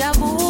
já vou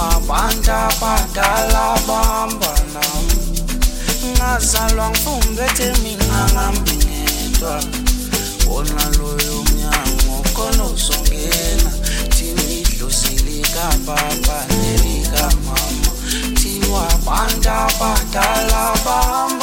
abadala bahamba nami ngazalwa ngifumbethe mina ngihambi ngedwa wona loyo mnyango kolozongena thiwa idlozi likababa nelikamama. Thiwa abantu abadala bahamba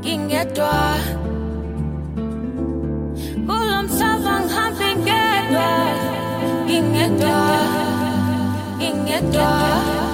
ngingedwa kulo mhlaba ngihambi ngedwa ngingedwa ngingedwa Tongolamba,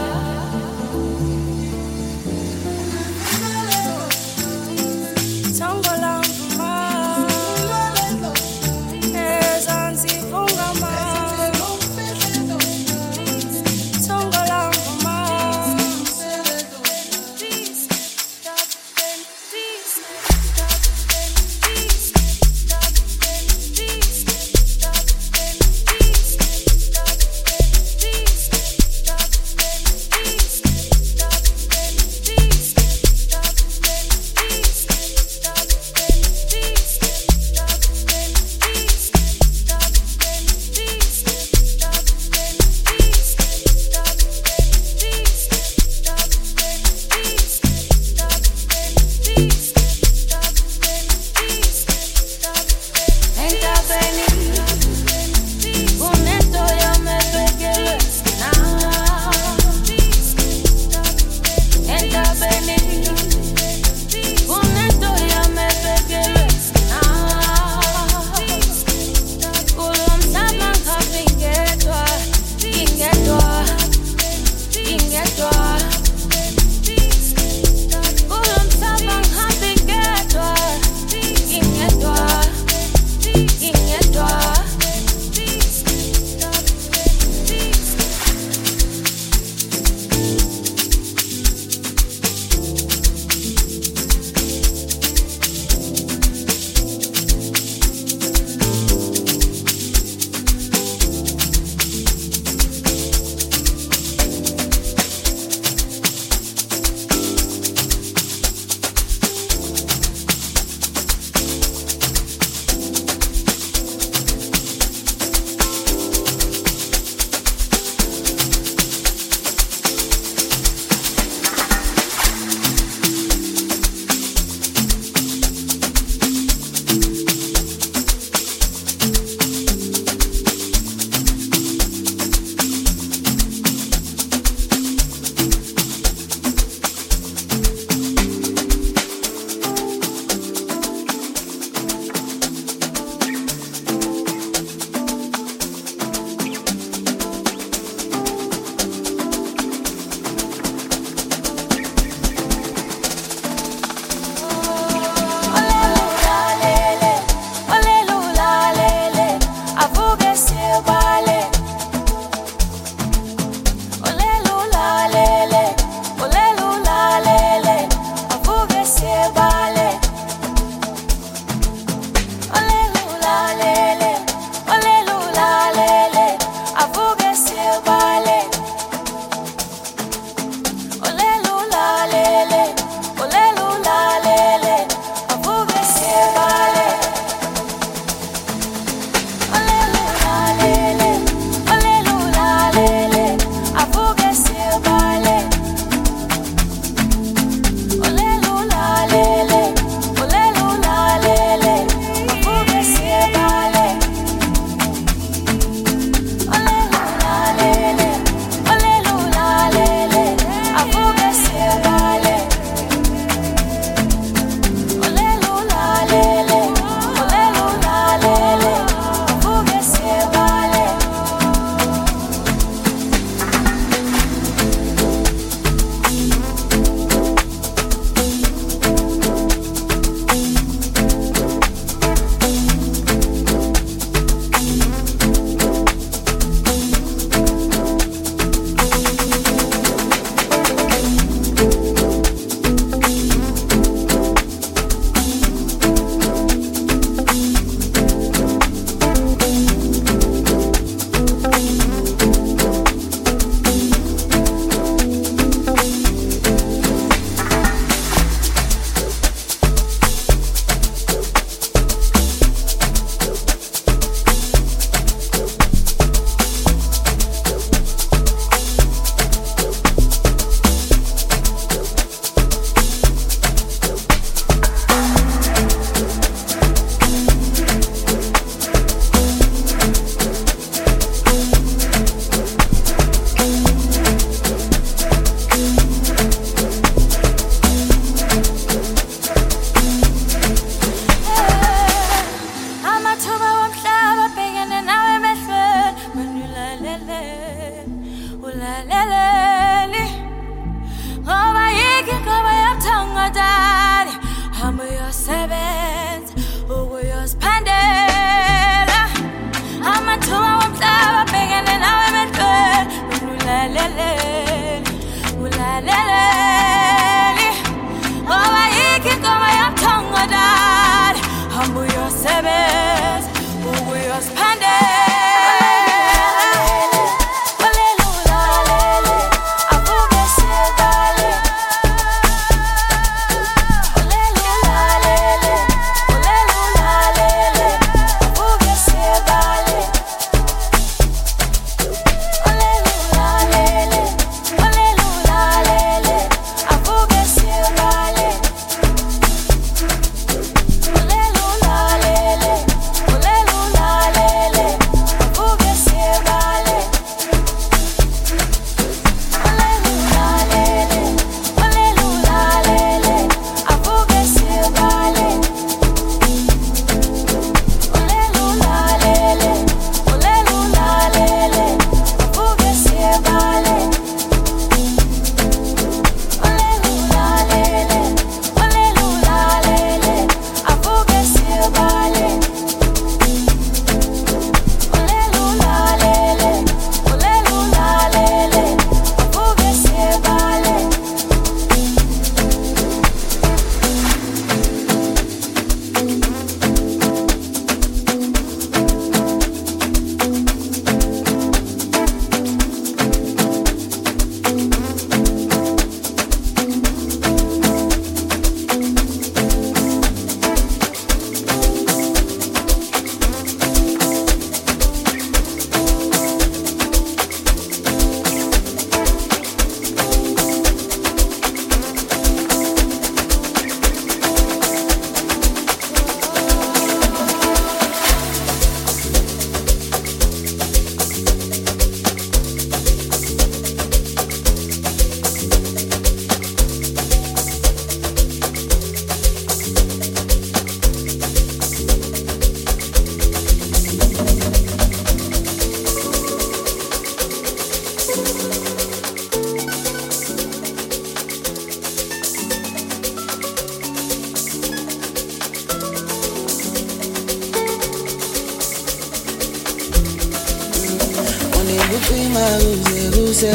uze uze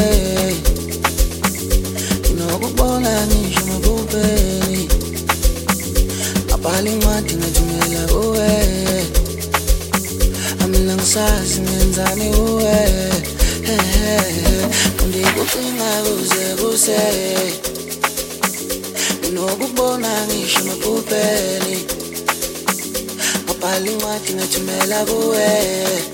Unokubona ngisho mabubeni Abali incwadi ngathumela kuwe Amina ngisazi ngenzani uwe Ngikucinga uze uze Unokubona ngisho mabubeni Abali incwadi ngathumela kuwe.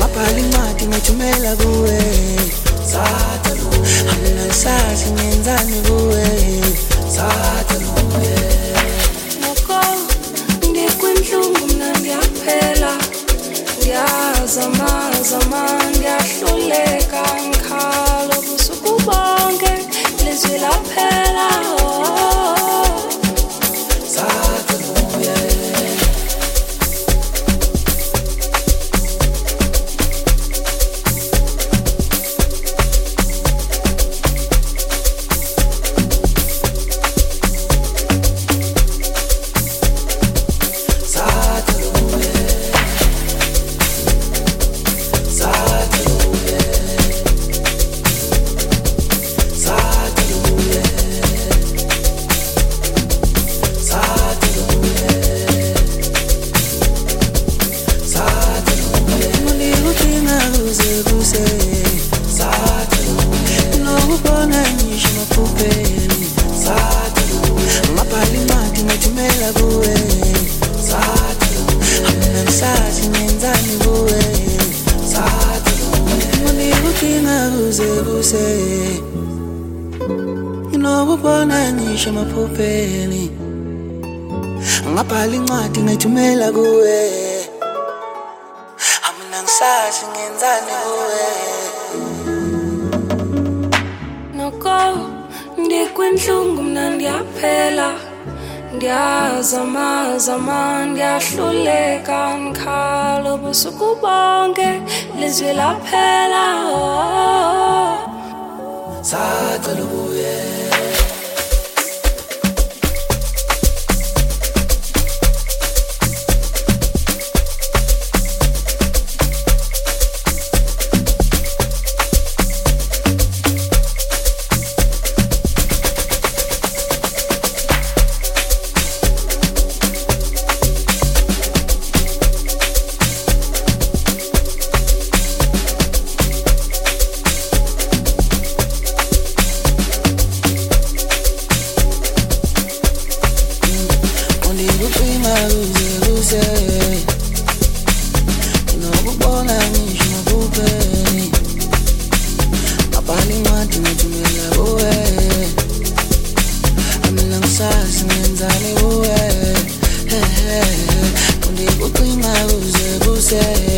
mapali mati metumela kuwe. Hamna sasi nyenzani kuwe. Noko ndikwintlungu mna ndiyaphela ndiyazamazamana kuze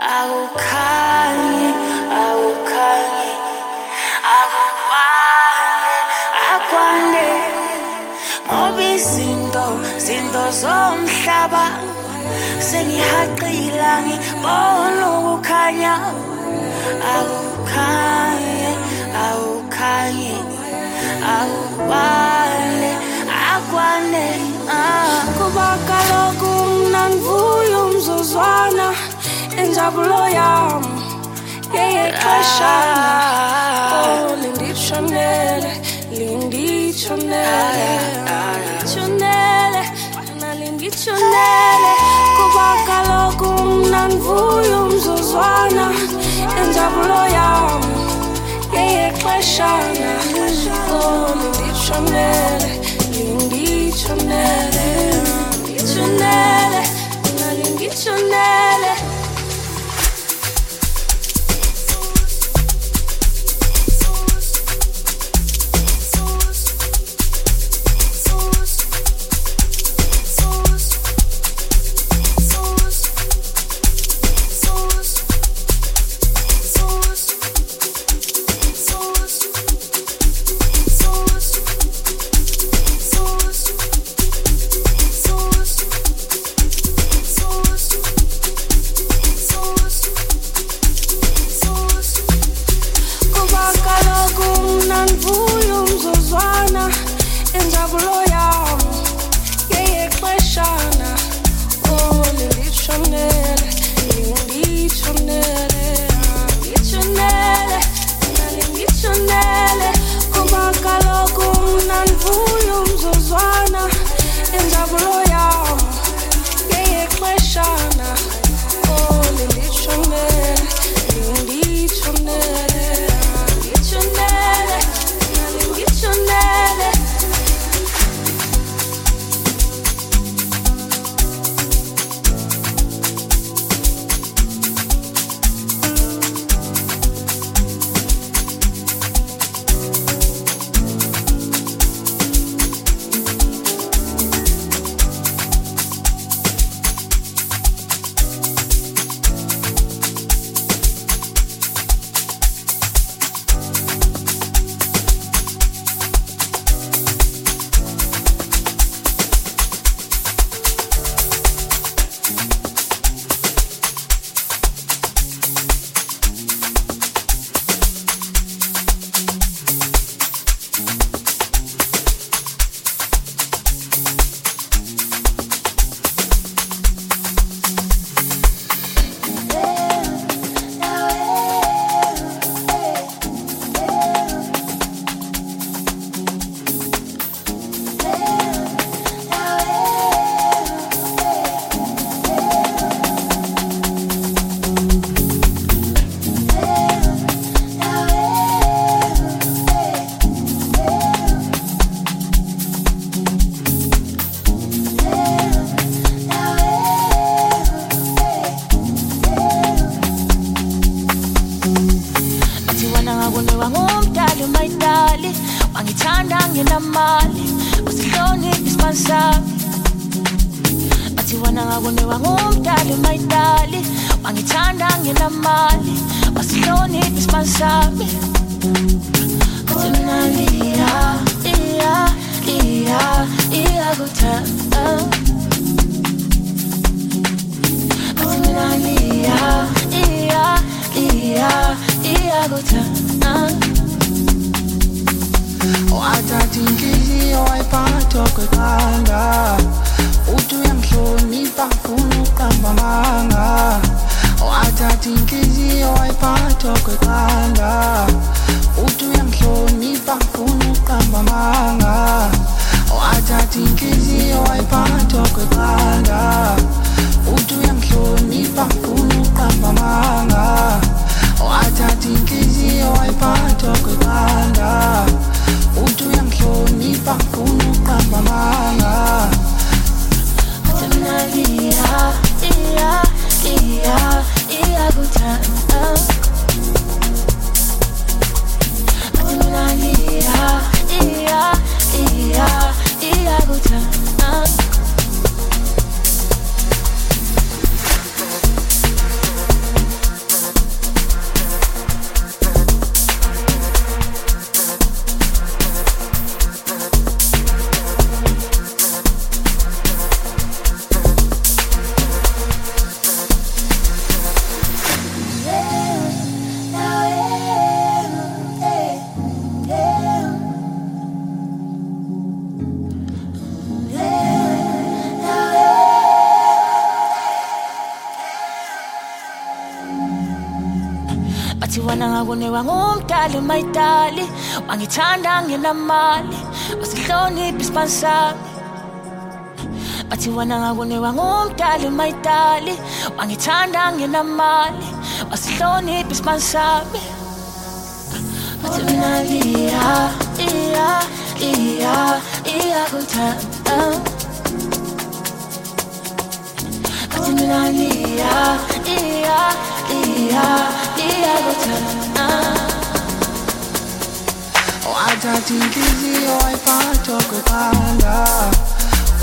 akukhanyi akukhanyi akubane akwane ngoba izinto zinto zomhlaba sengihaqila ngibona ukukhanya. Akukhanyi akukhanyi akubane akwane ah. kuba kaloku mna ndivuya umzuzwana. Injabulo yam yeyexeshana oh linditshonele linditshonele ah, tshonele ah, nalingitshonele kuba kaloku mna ndivuya umzuzwana injabulo yam yeyexeshana oh linditshonele linditshonele ngitshonele nalingitshonele Sauce. Wangithanda nginamali wasihlonipha isibani sami bathi wona ngakuniwa ngumdali mayidali wangithanda nginamali wasihlonipha isibani sami bathi mina liya liya liya iyakuthanda bathi mina liya wacha jingizi waipata kukanda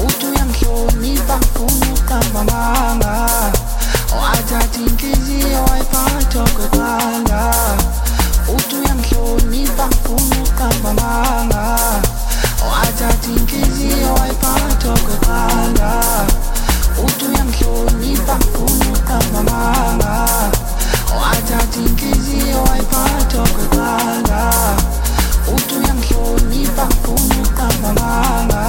utu ya mhlonipa mfumu kama manga. Wacha jingizi waipata kukanda utu ya mhlonipa mfumu kama manga. Wacha jingizi waipata kukanda utu ya mhlonipa mfumu uthi uyangihlonipha funa uqamba amanga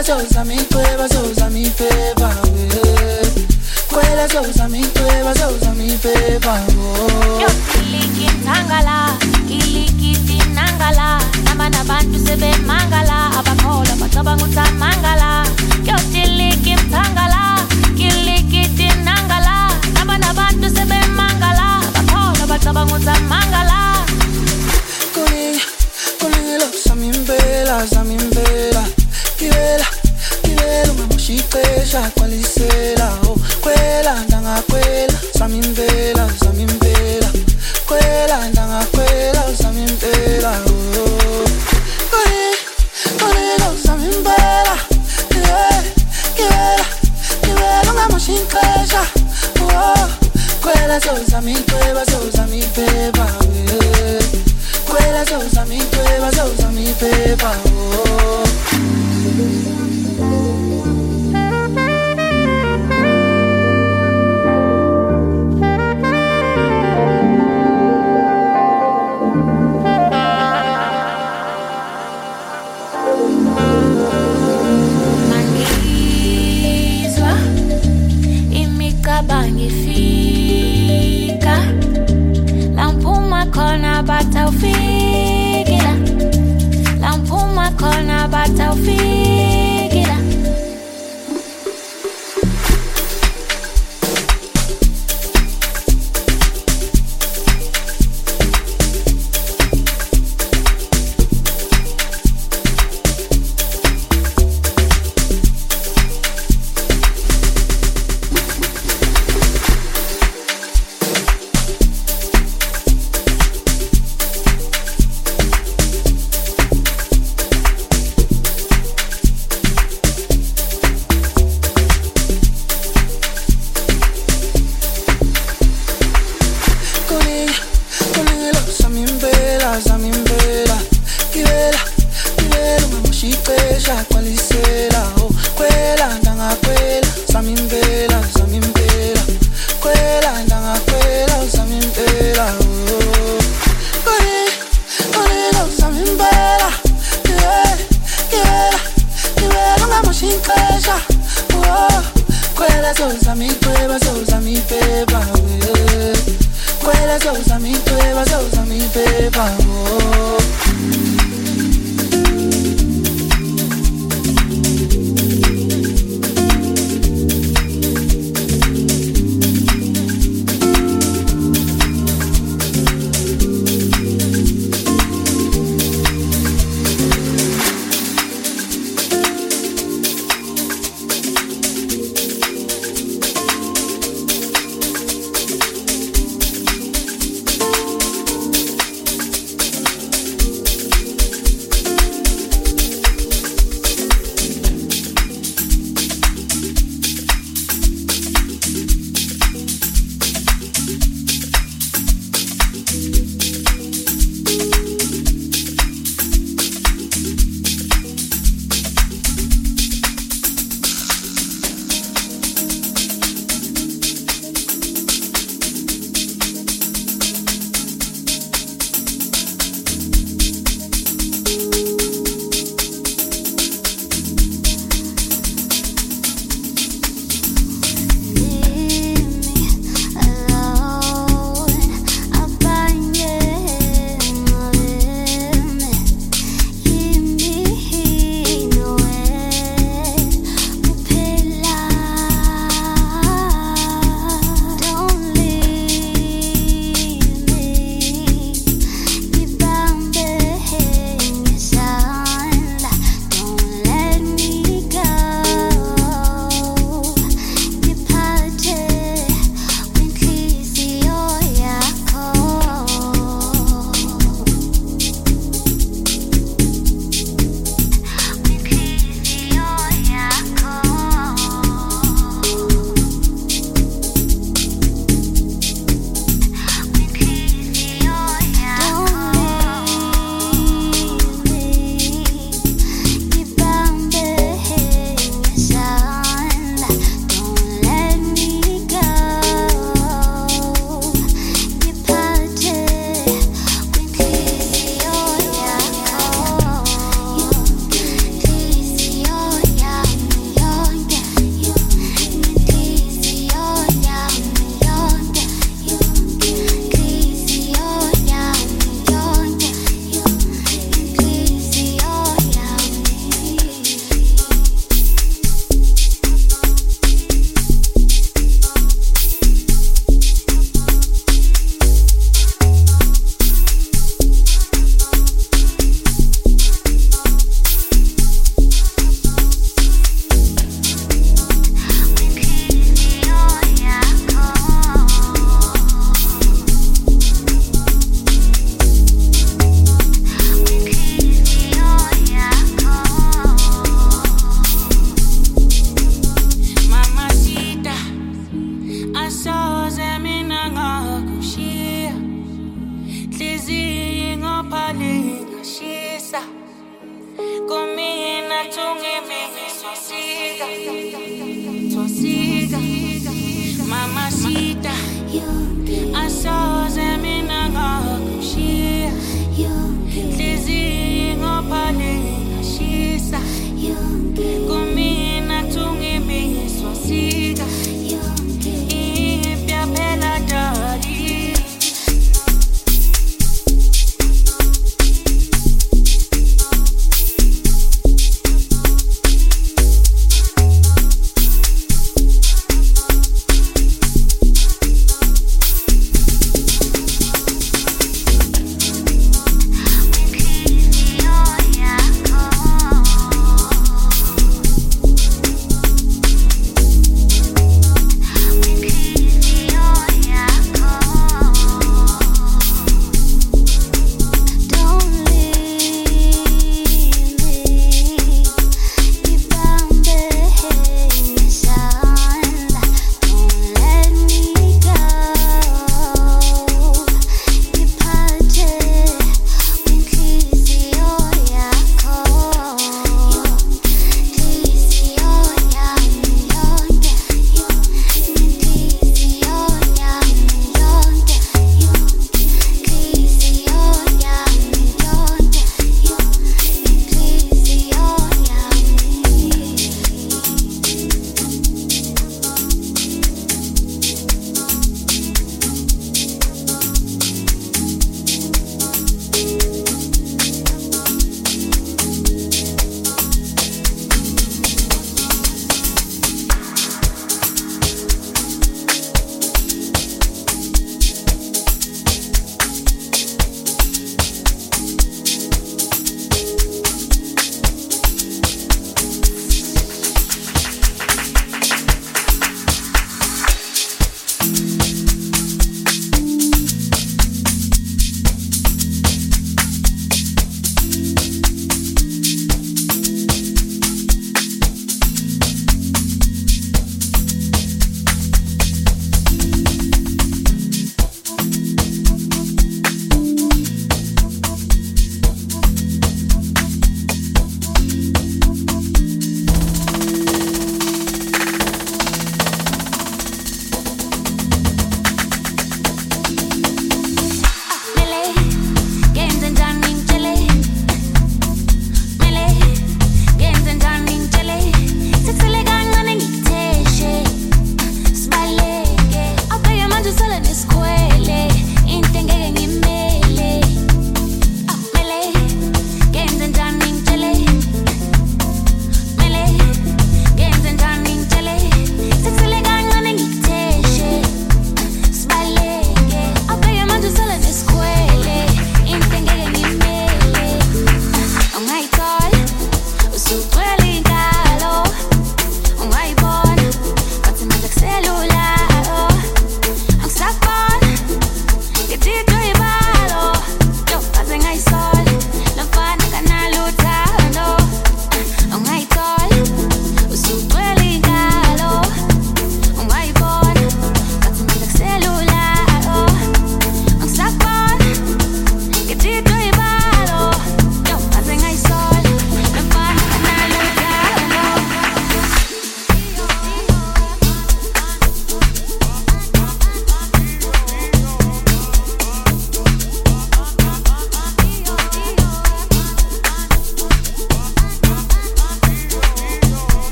Quella sosa mi cueva, sosa mi feva, Quella sosa mi cueva, sosa mi feva, Yo kiliki nangala, kiliki tinangala Nama nabantu sebe mangala, abakhola bacabanga ukuthi mangala Yo kiliki mthangala, kiliki tinangala Nama nabantu sebe mangala, abakhola bacabanga ukuthi mangala Kuningi, kuningi lo, sami impela, sami impela